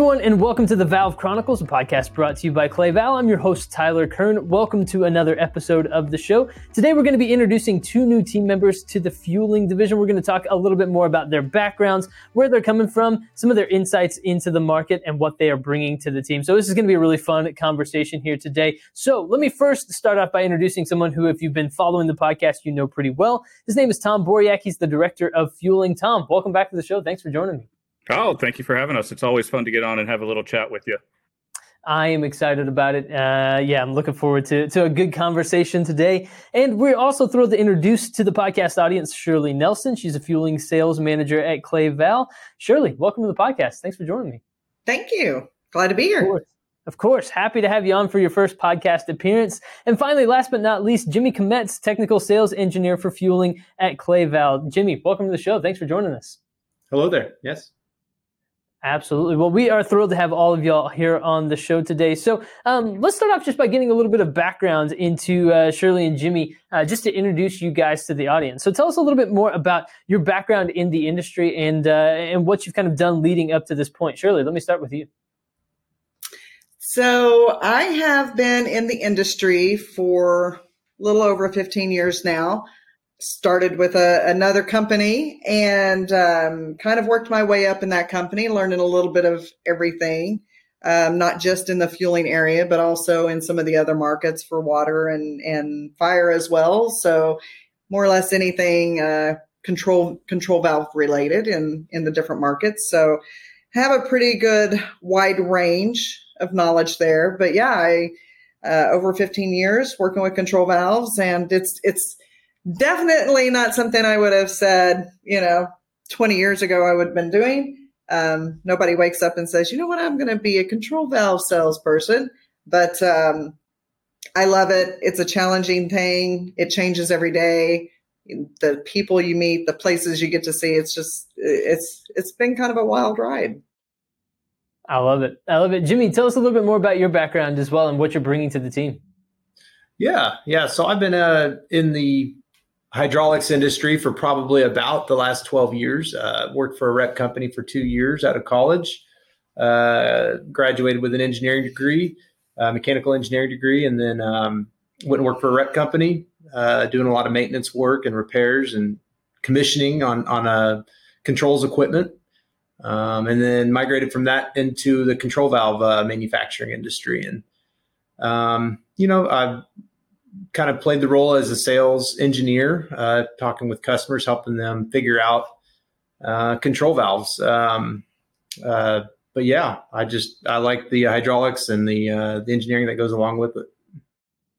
everyone, and welcome to the Valve Chronicles, a podcast brought to you by Cla-Val. I'm your host, Tyler Kern. Welcome to another episode of the show. Today, we're going to be introducing two new team members to the fueling division. We're going to talk a little bit more about their backgrounds, where they're coming from, some of their insights into the market, and what they are bringing to the team. So, this is going to be a really fun conversation here today. So, let me first start off by introducing someone who, if you've been following the podcast, you know pretty well. His name is Tom Boriak. He's the director of fueling. Tom, welcome back to the show. Thanks for joining me. Oh, thank you for having us. It's always fun to get on and have a little chat with you. I am excited about it. Uh, yeah, I'm looking forward to, to a good conversation today. And we're also thrilled to introduce to the podcast audience Shirley Nelson. She's a fueling sales manager at Cla-Val. Shirley, welcome to the podcast. Thanks for joining me. Thank you. Glad to be here. Of course. Of course, happy to have you on for your first podcast appearance. And finally, last but not least, Jimmy Kometz, technical sales engineer for fueling at Cla-Val. Jimmy, welcome to the show. Thanks for joining us. Hello there. Yes. Absolutely. Well, we are thrilled to have all of y'all here on the show today. So um, let's start off just by getting a little bit of background into uh, Shirley and Jimmy, uh, just to introduce you guys to the audience. So tell us a little bit more about your background in the industry and uh, and what you've kind of done leading up to this point. Shirley, let me start with you. So I have been in the industry for a little over 15 years now started with a, another company and um, kind of worked my way up in that company, learning a little bit of everything, um, not just in the fueling area, but also in some of the other markets for water and, and fire as well. So more or less anything uh, control control valve related in in the different markets. So have a pretty good wide range of knowledge there. But yeah, I uh, over 15 years working with control valves, and it's it's definitely not something I would have said, you know, 20 years ago I would have been doing. Um, nobody wakes up and says, you know what, I'm going to be a control valve salesperson. But um, I love it. It's a challenging thing. It changes every day. The people you meet, the places you get to see, it's just, it's, it's been kind of a wild ride. I love it. I love it. Jimmy, tell us a little bit more about your background as well and what you're bringing to the team. Yeah, yeah. So I've been uh, in the hydraulics industry for probably about the last 12 years. Uh, worked for a rep company for two years out of college. Uh, graduated with an engineering degree, mechanical engineering degree, and then um, went and worked for a rep company, uh, doing a lot of maintenance work and repairs and commissioning on on uh, controls equipment. Um, and then migrated from that into the control valve uh, manufacturing industry. And um, you know, I've kind of played the role as a sales engineer, uh, talking with customers, helping them figure out uh, control valves. Um, uh, but yeah, I just I like the hydraulics and the uh, the engineering that goes along with it.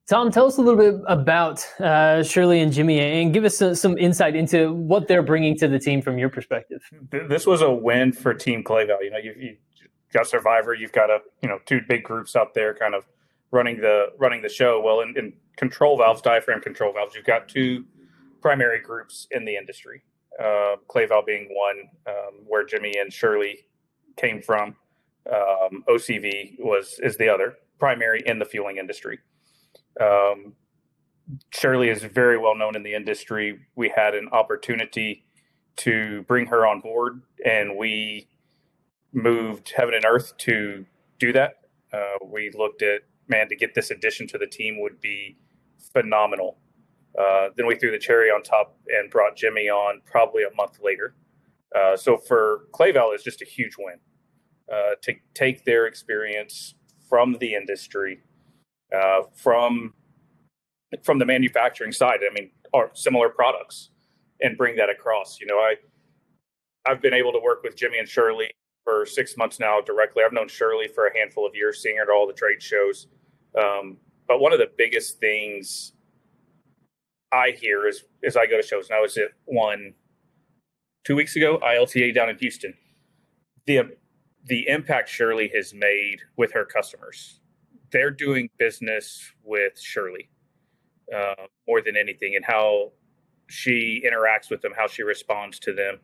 Tom, tell us a little bit about uh, Shirley and Jimmy, and give us some, some, insight into what they're bringing to the team from your perspective. This was a win for Team Cla-Val. You know, you've, you've got Survivor, you've got a you know two big groups out there, kind of running the running the show. Well, in, in control valves, diaphragm control valves, you've got two primary groups in the industry. Uh, Cla-Val being one, um, where Jimmy and Shirley came from. Um, OCV was is the other primary in the fueling industry. Um, Shirley is very well known in the industry. We had an opportunity to bring her on board, and we moved heaven and earth to do that. Uh, we looked at man, to get this addition to the team would be phenomenal. Uh, then we threw the cherry on top and brought Jimmy on probably a month later. Uh, so for Cla-Val, it's just a huge win uh, to take their experience from the industry, uh, from from the manufacturing side. I mean, are similar products, and bring that across. You know, I I've been able to work with Jimmy and Shirley for six months now directly. I've known Shirley for a handful of years, seeing her at all the trade shows. Um, but one of the biggest things I hear is as I go to shows, and I was at one two weeks ago, ILTA down in Houston. The the impact Shirley has made with her customers. They're doing business with Shirley uh, more than anything, and how she interacts with them, how she responds to them,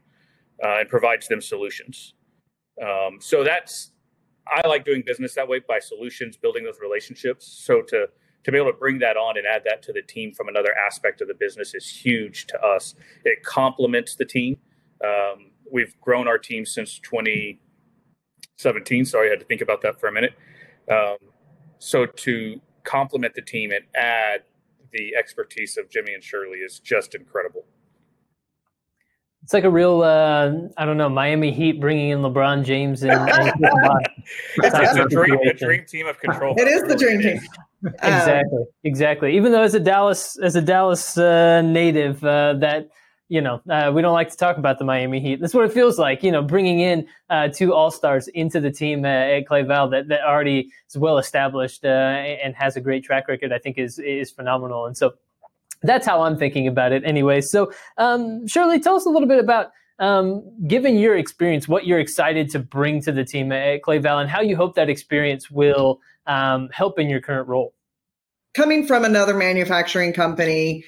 uh, and provides them solutions. Um, so that's I like doing business that way by solutions, building those relationships. So to to be able to bring that on and add that to the team from another aspect of the business is huge to us. It complements the team. Um, we've grown our team since 2017. Sorry, I had to think about that for a minute. Um, so to complement the team and add the expertise of Jimmy and Shirley is just incredible. It's like a real, uh, I don't know, Miami Heat bringing in LeBron James and, and it's, it's a, dream, a dream team of control. It is the dream team. exactly, exactly. Even though as a Dallas as a Dallas uh, native, uh, that you know uh, we don't like to talk about the Miami Heat. That's what it feels like. You know, bringing in uh, two All Stars into the team at Cla-Val that, that already is well established uh, and has a great track record. I think is is phenomenal. And so that's how I'm thinking about it, anyway. So, um, Shirley, tell us a little bit about. Um, given your experience, what you're excited to bring to the team at Cla-Val, and how you hope that experience will um, help in your current role? Coming from another manufacturing company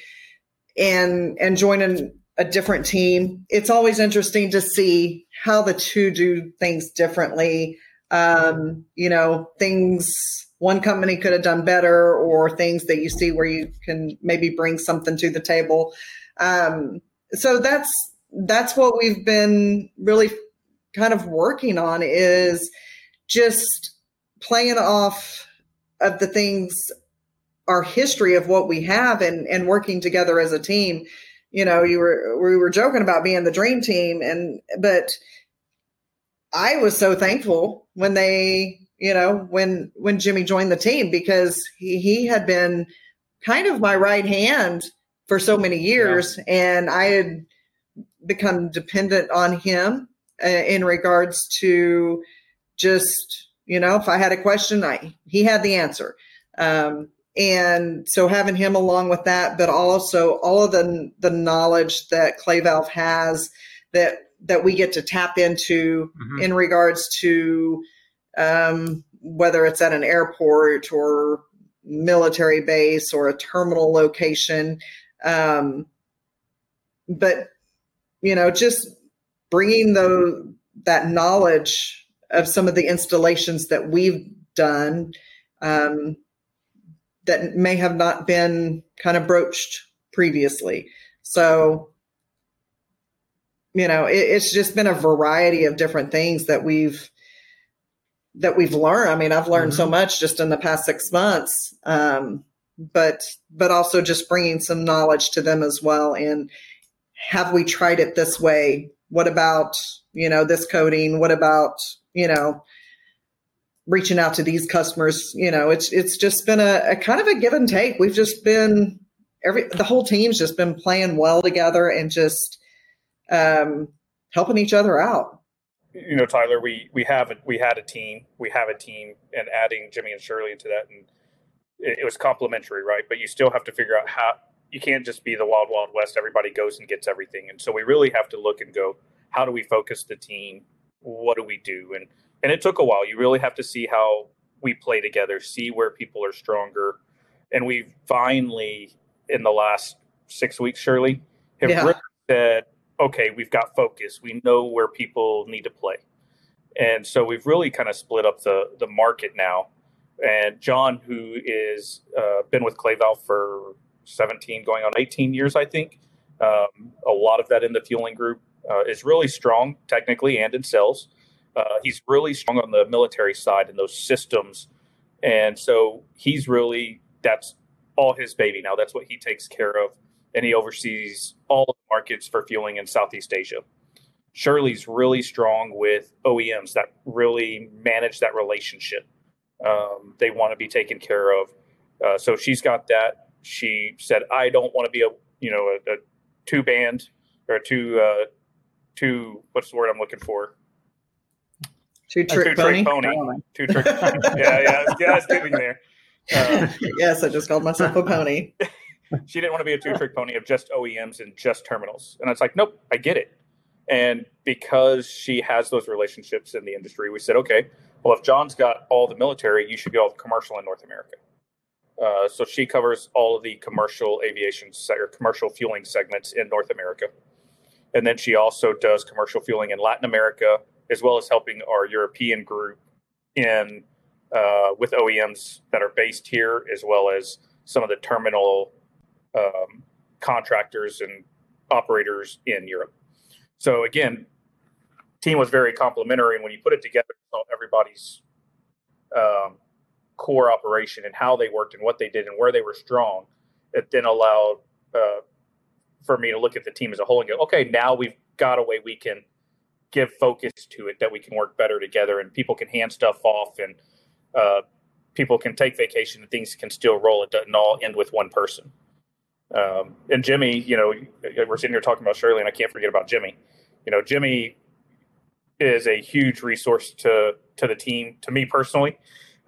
and and joining a different team, it's always interesting to see how the two do things differently. Um, you know, things one company could have done better, or things that you see where you can maybe bring something to the table. Um, so that's that's what we've been really kind of working on is just playing off of the things our history of what we have and and working together as a team you know you were we were joking about being the dream team and but i was so thankful when they you know when when jimmy joined the team because he he had been kind of my right hand for so many years yeah. and i had become dependent on him uh, in regards to just you know, if I had a question, I he had the answer. Um, and so having him along with that, but also all of the the knowledge that Cla-Val has that that we get to tap into mm-hmm. in regards to um, whether it's at an airport or military base or a terminal location. Um, but you know, just bringing the that knowledge of some of the installations that we've done um, that may have not been kind of broached previously. So, you know, it, it's just been a variety of different things that we've that we've learned. I mean, I've learned mm-hmm. so much just in the past six months, um, but but also just bringing some knowledge to them as well. And have we tried it this way? What about you know this coding? What about you know, reaching out to these customers. You know, it's it's just been a, a kind of a give and take. We've just been every the whole team's just been playing well together and just um, helping each other out. You know, Tyler, we we have a, we had a team, we have a team, and adding Jimmy and Shirley into that, and it, it was complementary, right? But you still have to figure out how you can't just be the wild wild west. Everybody goes and gets everything, and so we really have to look and go, how do we focus the team what do we do? And and it took a while. You really have to see how we play together, see where people are stronger, and we finally, in the last six weeks, Shirley, have yeah. really said, okay, we've got focus. We know where people need to play, and so we've really kind of split up the the market now. And John, who is uh, been with Cla-Val for 17, going on 18 years, I think. Um, a lot of that in the fueling group uh, is really strong technically and in sales. Uh, he's really strong on the military side in those systems, and so he's really that's all his baby now. That's what he takes care of, and he oversees all of the markets for fueling in Southeast Asia. Shirley's really strong with OEMs that really manage that relationship. Um, they want to be taken care of, uh, so she's got that. She said, "I don't want to be a you know a, a two band or a two uh, two what's the word I'm looking for? Two trick, two pony. pony. Two trick. yeah, yeah, yeah. I was getting there. Uh, yes, I just called myself a pony. she didn't want to be a two trick pony of just OEMs and just terminals, and it's like, nope, I get it. And because she has those relationships in the industry, we said, okay, well, if John's got all the military, you should get all the commercial in North America. Uh, so she covers all of the commercial aviation se- or commercial fueling segments in North America. And then she also does commercial fueling in Latin America, as well as helping our European group in uh, with OEMs that are based here, as well as some of the terminal um, contractors and operators in Europe. So again, team was very complimentary, and when you put it together, everybody's um, core operation and how they worked and what they did and where they were strong. It then allowed uh, for me to look at the team as a whole and go, okay, now we've got a way we can give focus to it that we can work better together and people can hand stuff off and uh, people can take vacation and things can still roll. It doesn't all end with one person. Um, and Jimmy, you know, we're sitting here talking about Shirley, and I can't forget about Jimmy. You know, Jimmy is a huge resource to to the team. To me personally,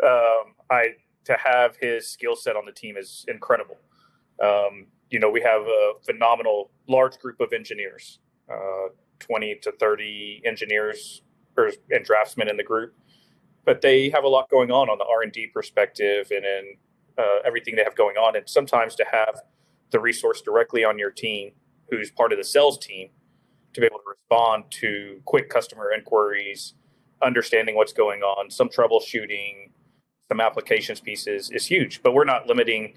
um, I to have his skill set on the team is incredible. Um, you know, we have a phenomenal large group of engineers, uh, twenty to thirty engineers or, and draftsmen in the group, but they have a lot going on on the R and D perspective and in uh, everything they have going on. And sometimes to have the resource directly on your team, who's part of the sales team, to be able to respond to quick customer inquiries, understanding what's going on, some troubleshooting, some applications pieces is huge. But we're not limiting.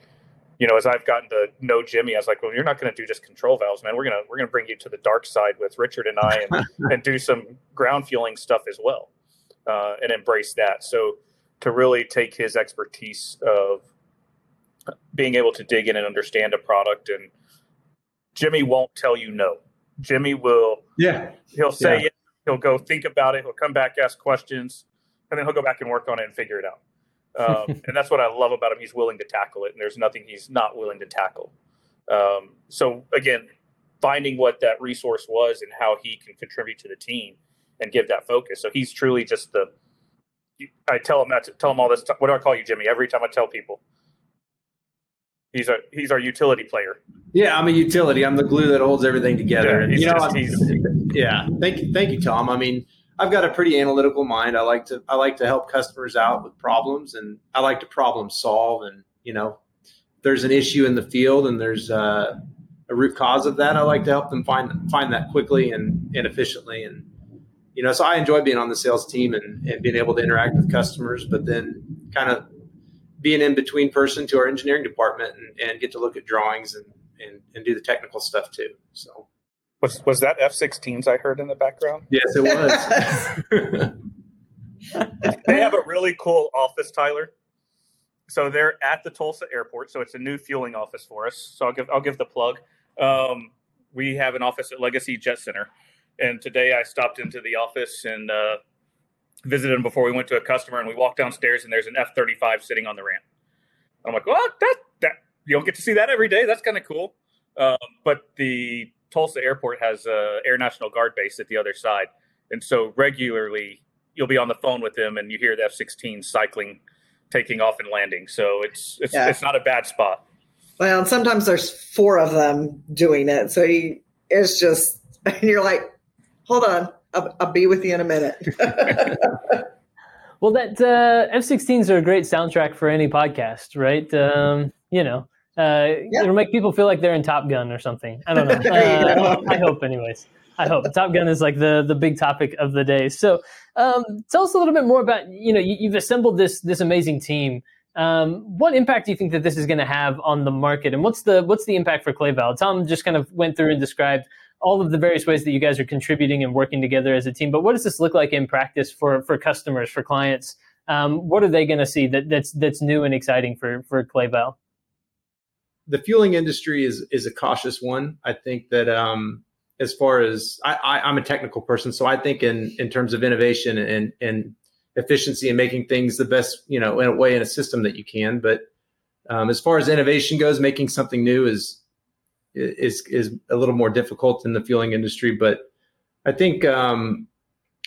You know, as I've gotten to know Jimmy, I was like, "Well, you're not going to do just control valves, man. We're gonna we're gonna bring you to the dark side with Richard and I, and, and do some ground fueling stuff as well, uh, and embrace that." So to really take his expertise of being able to dig in and understand a product and Jimmy won't tell you no. Jimmy will yeah he'll say yeah. it, he'll go think about it, he'll come back, ask questions, and then he'll go back and work on it and figure it out. Um, and that's what I love about him. He's willing to tackle it, and there's nothing he's not willing to tackle. Um, so again, finding what that resource was and how he can contribute to the team and give that focus. So he's truly just the. I tell him that. Tell him all this. What do I call you, Jimmy? Every time I tell people, He's a he's our utility player. Yeah, I'm a utility. I'm the glue that holds everything together. Yeah, you know, just, yeah. Thank you, thank you, Tom. I mean, I've got a pretty analytical mind. I like to I like to help customers out with problems, and I like to problem solve. And you know, there's an issue in the field, and there's uh, a root cause of that. I like to help them find find that quickly and, and efficiently. And you know, so I enjoy being on the sales team and, and being able to interact with customers, but then kind of be an in between person to our engineering department and, and get to look at drawings and, and, and do the technical stuff too. So, was was that F-16s I heard in the background? Yes, it was. they have a really cool office, Tyler. So they're at the Tulsa airport. So it's a new fueling office for us. So I'll give I'll give the plug. Um, we have an office at Legacy Jet Center, and today I stopped into the office and uh, visited him before we went to a customer, and we walked downstairs, and there's an F thirty five sitting on the ramp. I'm like, well, that that you don't get to see that every day. That's kind of cool. Um, but the Tulsa airport has a Air National Guard base at the other side, and so regularly you'll be on the phone with them, and you hear the F sixteen cycling, taking off and landing. So it's it's yeah. it's not a bad spot. Well, and sometimes there's four of them doing it, so you, it's just and you're like, hold on, I'll, I'll be with you in a minute. well, that uh, F-16s are a great soundtrack for any podcast, right? Um, you know, uh, it'll make people feel like they're in Top Gun or something. I don't know. Uh, I hope, anyways. I hope Top Gun is like the the big topic of the day. So, um, tell us a little bit more about you know you, have assembled this this amazing team. Um, what impact do you think that this is going to have on the market, and what's the what's the impact for Cla-Val? Tom just kind of went through and described all of the various ways that you guys are contributing and working together as a team. But what does this look like in practice for for customers, for clients? Um, what are they going to see that, that's that's new and exciting for for Cla-Val? The fueling industry is is a cautious one. I think that um, as far as I, I, am a technical person, so I think in in terms of innovation and and efficiency and making things the best, you know, in a way in a system that you can. But um, as far as innovation goes, making something new is is is a little more difficult in the fueling industry. But I think um,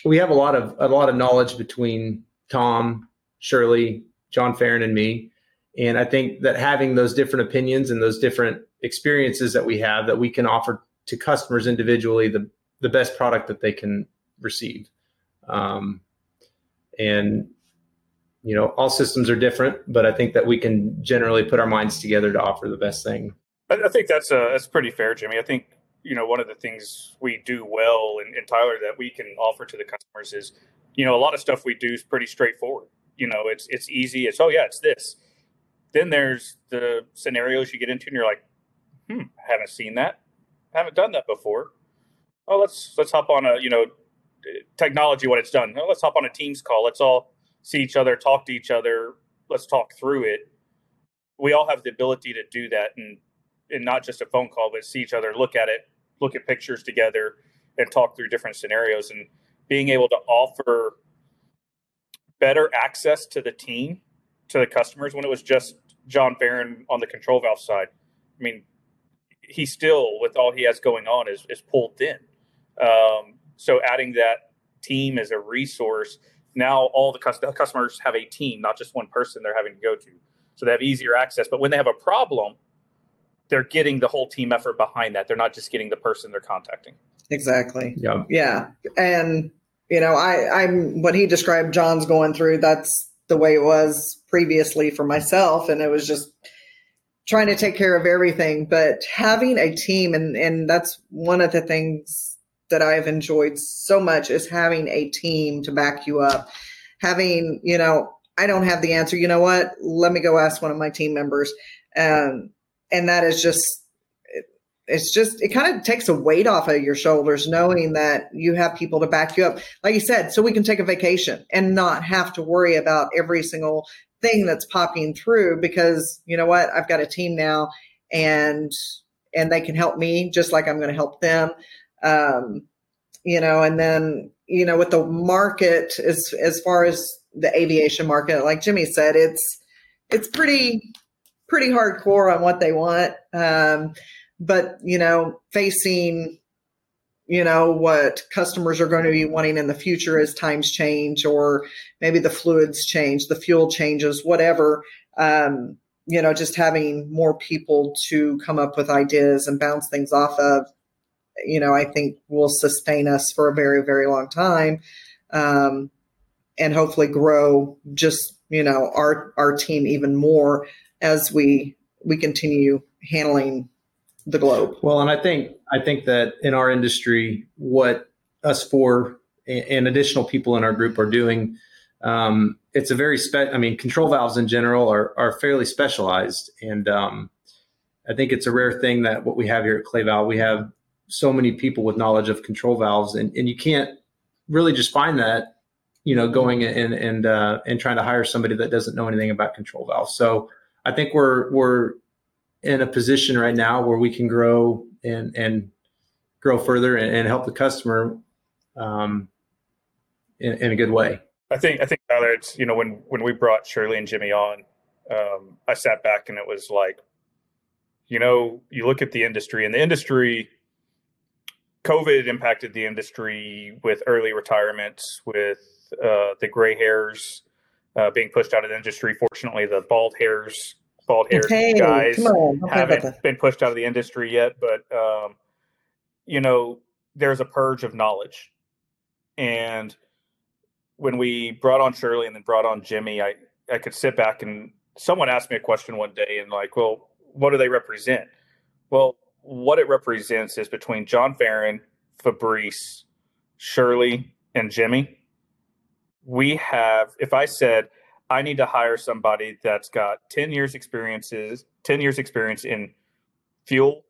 we have a lot of a lot of knowledge between Tom, Shirley, John Farron, and me. And I think that having those different opinions and those different experiences that we have that we can offer to customers individually the the best product that they can receive. Um, and you know, all systems are different, but I think that we can generally put our minds together to offer the best thing. I, think that's uh, that's pretty fair, Jimmy. I think you know one of the things we do well in, Tyler that we can offer to the customers is you know a lot of stuff we do is pretty straightforward. You know, it's it's easy. It's oh yeah, it's this. Then there's the scenarios you get into, and you're like, hmm, I haven't seen that, haven't done that before. Oh, let's let's hop on a you know technology what it's done. let's hop on a Teams call. Let's all see each other, talk to each other. Let's talk through it. We all have the ability to do that, and and not just a phone call, but see each other, look at it, look at pictures together, and talk through different scenarios. And being able to offer better access to the team, to the customers, when it was just John Farron on the control valve side. I mean, he still, with all he has going on, is is pulled thin. Um, so adding that team as a resource, now all the customers have a team, not just one person they're having to go to. So they have easier access. But when they have a problem, they're getting the whole team effort behind that. They're not just getting the person they're contacting. Exactly. Yeah. Yeah. And you know, I, I'm what he described John's going through, that's the way it was previously for myself. And it was just trying to take care of everything. But having a team and and that's one of the things that I've enjoyed so much is having a team to back you up. Having, you know, I don't have the answer. You know what? Let me go ask one of my team members. Um, and that is just, it, it's just, it kind of takes a weight off of your shoulders knowing that you have people to back you up. Like you said, so we can take a vacation and not have to worry about every single thing that's popping through because you know what? I've got a team now and, and they can help me just like I'm going to help them. Um, you know, and then, you know, with the market as, as far as the aviation market, like Jimmy said, it's, it's pretty, pretty hardcore on what they want. Um, but, you know, facing, you know, what customers are going to be wanting in the future as times change, or maybe the fluids change, the fuel changes, whatever. Um, you know, just having more people to come up with ideas and bounce things off of you know, I think will sustain us for a very, very long time. Um, and hopefully grow just, you know, our, our team even more as we, we continue handling the globe. Well, and I think, I think that in our industry, what us four and additional people in our group are doing, um, it's a very spe- I mean, control valves in general are, are fairly specialized. And, um, I think it's a rare thing that what we have here at Cla-Val, we have so many people with knowledge of control valves, and, and you can't really just find that, you know, going and and uh, and trying to hire somebody that doesn't know anything about control valves. So I think we're we're in a position right now where we can grow and and grow further and, and help the customer um, in, in, a good way. I think I think Tyler, it's you know when when we brought Shirley and Jimmy on, um, I sat back and it was like, you know, you look at the industry and the industry COVID impacted the industry with early retirements, with uh, the gray hairs uh, being pushed out of the industry. Fortunately, the bald hairs, bald hairs hey, guys haven't been pushed out of the industry yet. But um, you know, there's a purge of knowledge, and when we brought on Shirley and then brought on Jimmy, I I could sit back and someone asked me a question one day and like, well, what do they represent? Well, what it represents is between John Farron, Fabrice, Shirley, and Jimmy. We have, if I said, I need to hire somebody that's got 10 years experiences, 10 years experience in fuel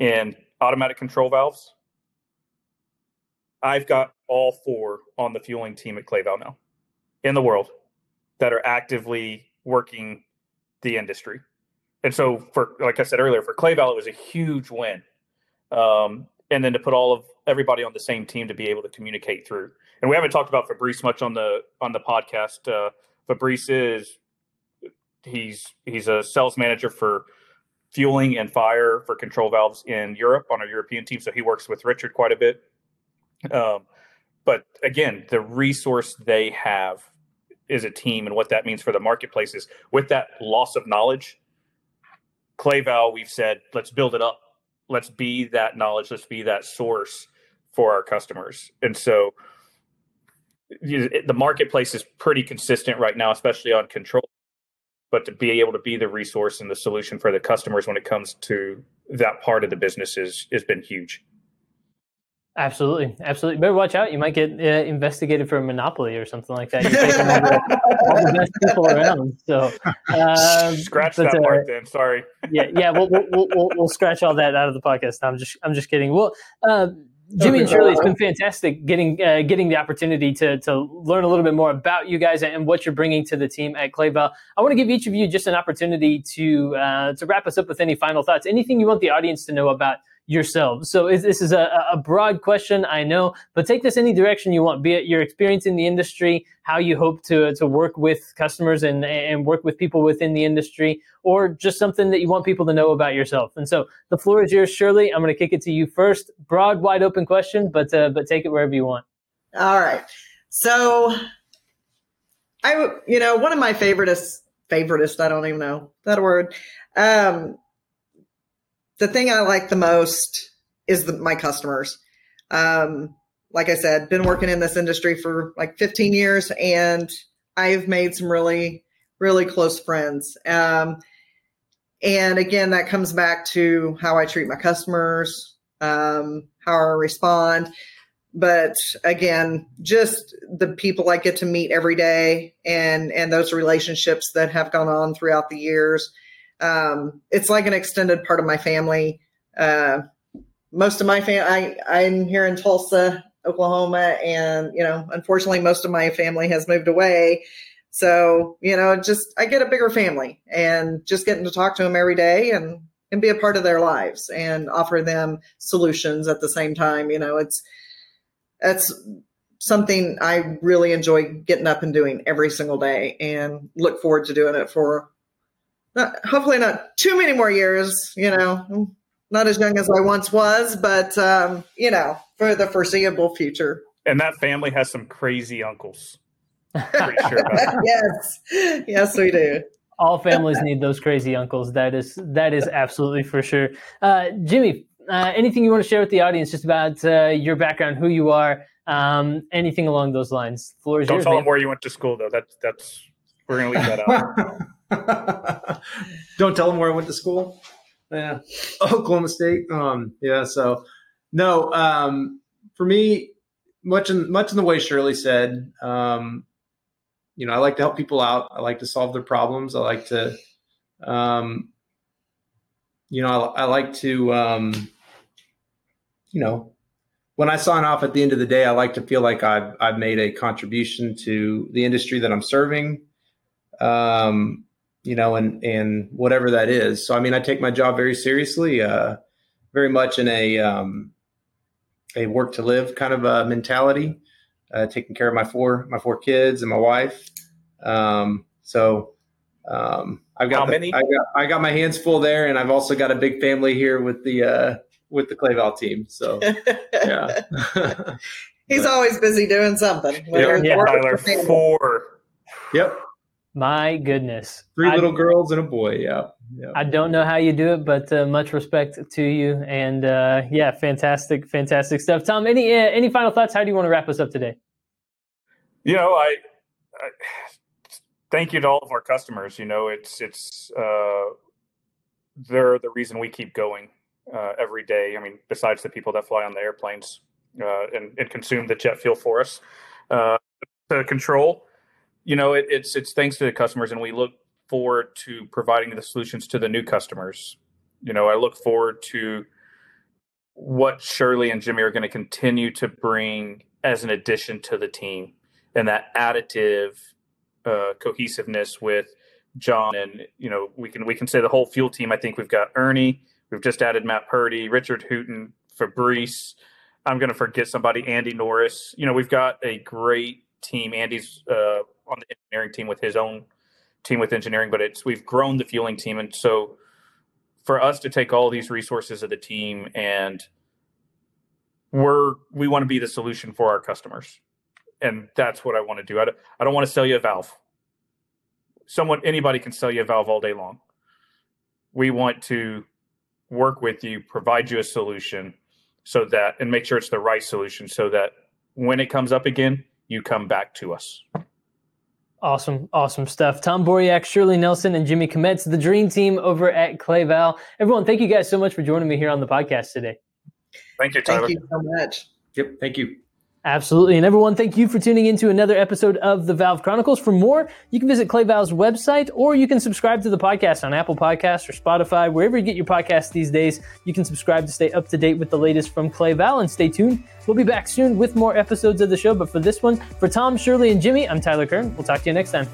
and automatic control valves. I've got all four on the fueling team at Cla-Val now in the world that are actively working the industry and so for like I said earlier, for Cla-Val, it was a huge win. Um, and then to put all of everybody on the same team to be able to communicate through. And we haven't talked about Fabrice much on the on the podcast. Uh, Fabrice is he's he's a sales manager for fueling and fire for control valves in Europe on our European team. So he works with Richard quite a bit. Um, but again, the resource they have is a team, and what that means for the marketplace is with that loss of knowledge Cla-Val, we've said, let's build it up. Let's be that knowledge. Let's be that source for our customers. And so you know, the marketplace is pretty consistent right now, especially on control. But to be able to be the resource and the solution for the customers when it comes to that part of the business is has been huge. Absolutely, absolutely. Better watch out. You might get uh, investigated for a monopoly or something like that. You're taking all, the, best people around. So um, scratch that uh, part. Then sorry. yeah, yeah. We'll, we'll, we'll, we'll, scratch all that out of the podcast. I'm just I'm just kidding. Well, uh, Jimmy and Shirley, it's been fantastic getting uh, getting the opportunity to to learn a little bit more about you guys and what you're bringing to the team at Cla-Val. I want to give each of you just an opportunity to uh, to wrap us up with any final thoughts. Anything you want the audience to know about yourselves. So this is a, a, broad question, I know, but take this any direction you want, be it your experience in the industry, how you hope to, to work with customers and, and work with people within the industry, or just something that you want people to know about yourself. And so the floor is yours, Shirley. I'm going to kick it to you first. Broad, wide open question, but, uh, but take it wherever you want. All right. So I, you know, one of my favoriteest, favoriteest, I don't even know that word, um, the thing I like the most is the, my customers. Um, like I said, been working in this industry for like 15 years and I've made some really, really close friends. Um, and again, that comes back to how I treat my customers, um, how I respond. But again, just the people I get to meet every day and, and those relationships that have gone on throughout the years um, it's like an extended part of my family. Uh, most of my family, I'm here in Tulsa, Oklahoma, and you know, unfortunately, most of my family has moved away. So you know, just I get a bigger family, and just getting to talk to them every day and and be a part of their lives and offer them solutions at the same time. You know, it's that's something I really enjoy getting up and doing every single day, and look forward to doing it for not, hopefully not too many more years, you know, not as young as I once was, but, um, you know, for the foreseeable future. And that family has some crazy uncles. Sure yes. Yes, we do. All families need those crazy uncles. That is, that is absolutely for sure. Uh, Jimmy, uh, anything you want to share with the audience just about uh, your background, who you are, um, anything along those lines? Floor is Don't yours, tell man. them where you went to school, though. That's, that's, we're going to leave that out. Don't tell them where I went to school. Yeah, Oklahoma State. Um, yeah. So no. Um, for me, much in much in the way Shirley said. Um, you know, I like to help people out. I like to solve their problems. I like to, um, you know, I, I like to, um, you know, when I sign off at the end of the day, I like to feel like I've I've made a contribution to the industry that I'm serving. Um, you know, and and whatever that is. So I mean, I take my job very seriously, uh, very much in a um, a work to live kind of a mentality, uh, taking care of my four my four kids and my wife. Um, so um, I've got how many? I got I got my hands full there, and I've also got a big family here with the uh, with the Cla-Val team. So yeah. He's but, always busy doing something. Yeah, yeah. Tyler, four. Yep. My goodness. Three little I, girls and a boy. Yeah. yeah. I don't know how you do it, but uh, much respect to you. And uh, yeah, fantastic, fantastic stuff. Tom, any uh, any final thoughts? How do you want to wrap us up today? You know, I, I thank you to all of our customers. You know, it's it's uh, they're the reason we keep going uh, every day. I mean, besides the people that fly on the airplanes uh, and, and consume the jet fuel for us, uh, the control you know, it, it's it's thanks to the customers, and we look forward to providing the solutions to the new customers. You know, I look forward to what Shirley and Jimmy are going to continue to bring as an addition to the team, and that additive uh, cohesiveness with John and you know we can we can say the whole fuel team. I think we've got Ernie, we've just added Matt Purdy, Richard Hooten, Fabrice. I'm going to forget somebody, Andy Norris. You know, we've got a great team. Andy's uh, on the engineering team with his own team with engineering, but it's we've grown the fueling team, and so for us to take all these resources of the team and we're we want to be the solution for our customers, and that's what I want to do. I don't, I don't want to sell you a valve. Someone anybody can sell you a valve all day long. We want to work with you, provide you a solution so that and make sure it's the right solution so that when it comes up again, you come back to us. Awesome, awesome stuff. Tom Boriak, Shirley Nelson, and Jimmy Kometz, the dream team over at Cla-Val. Everyone, thank you guys so much for joining me here on the podcast today. Thank you, Tyler. Thank you so much. Yep, thank you. Absolutely. And everyone, thank you for tuning in to another episode of the Valve Chronicles. For more, you can visit Cla-Val's website or you can subscribe to the podcast on Apple Podcasts or Spotify, wherever you get your podcasts these days. You can subscribe to stay up to date with the latest from Cla-Val and stay tuned. We'll be back soon with more episodes of the show. But for this one, for Tom, Shirley, and Jimmy, I'm Tyler Kern. We'll talk to you next time.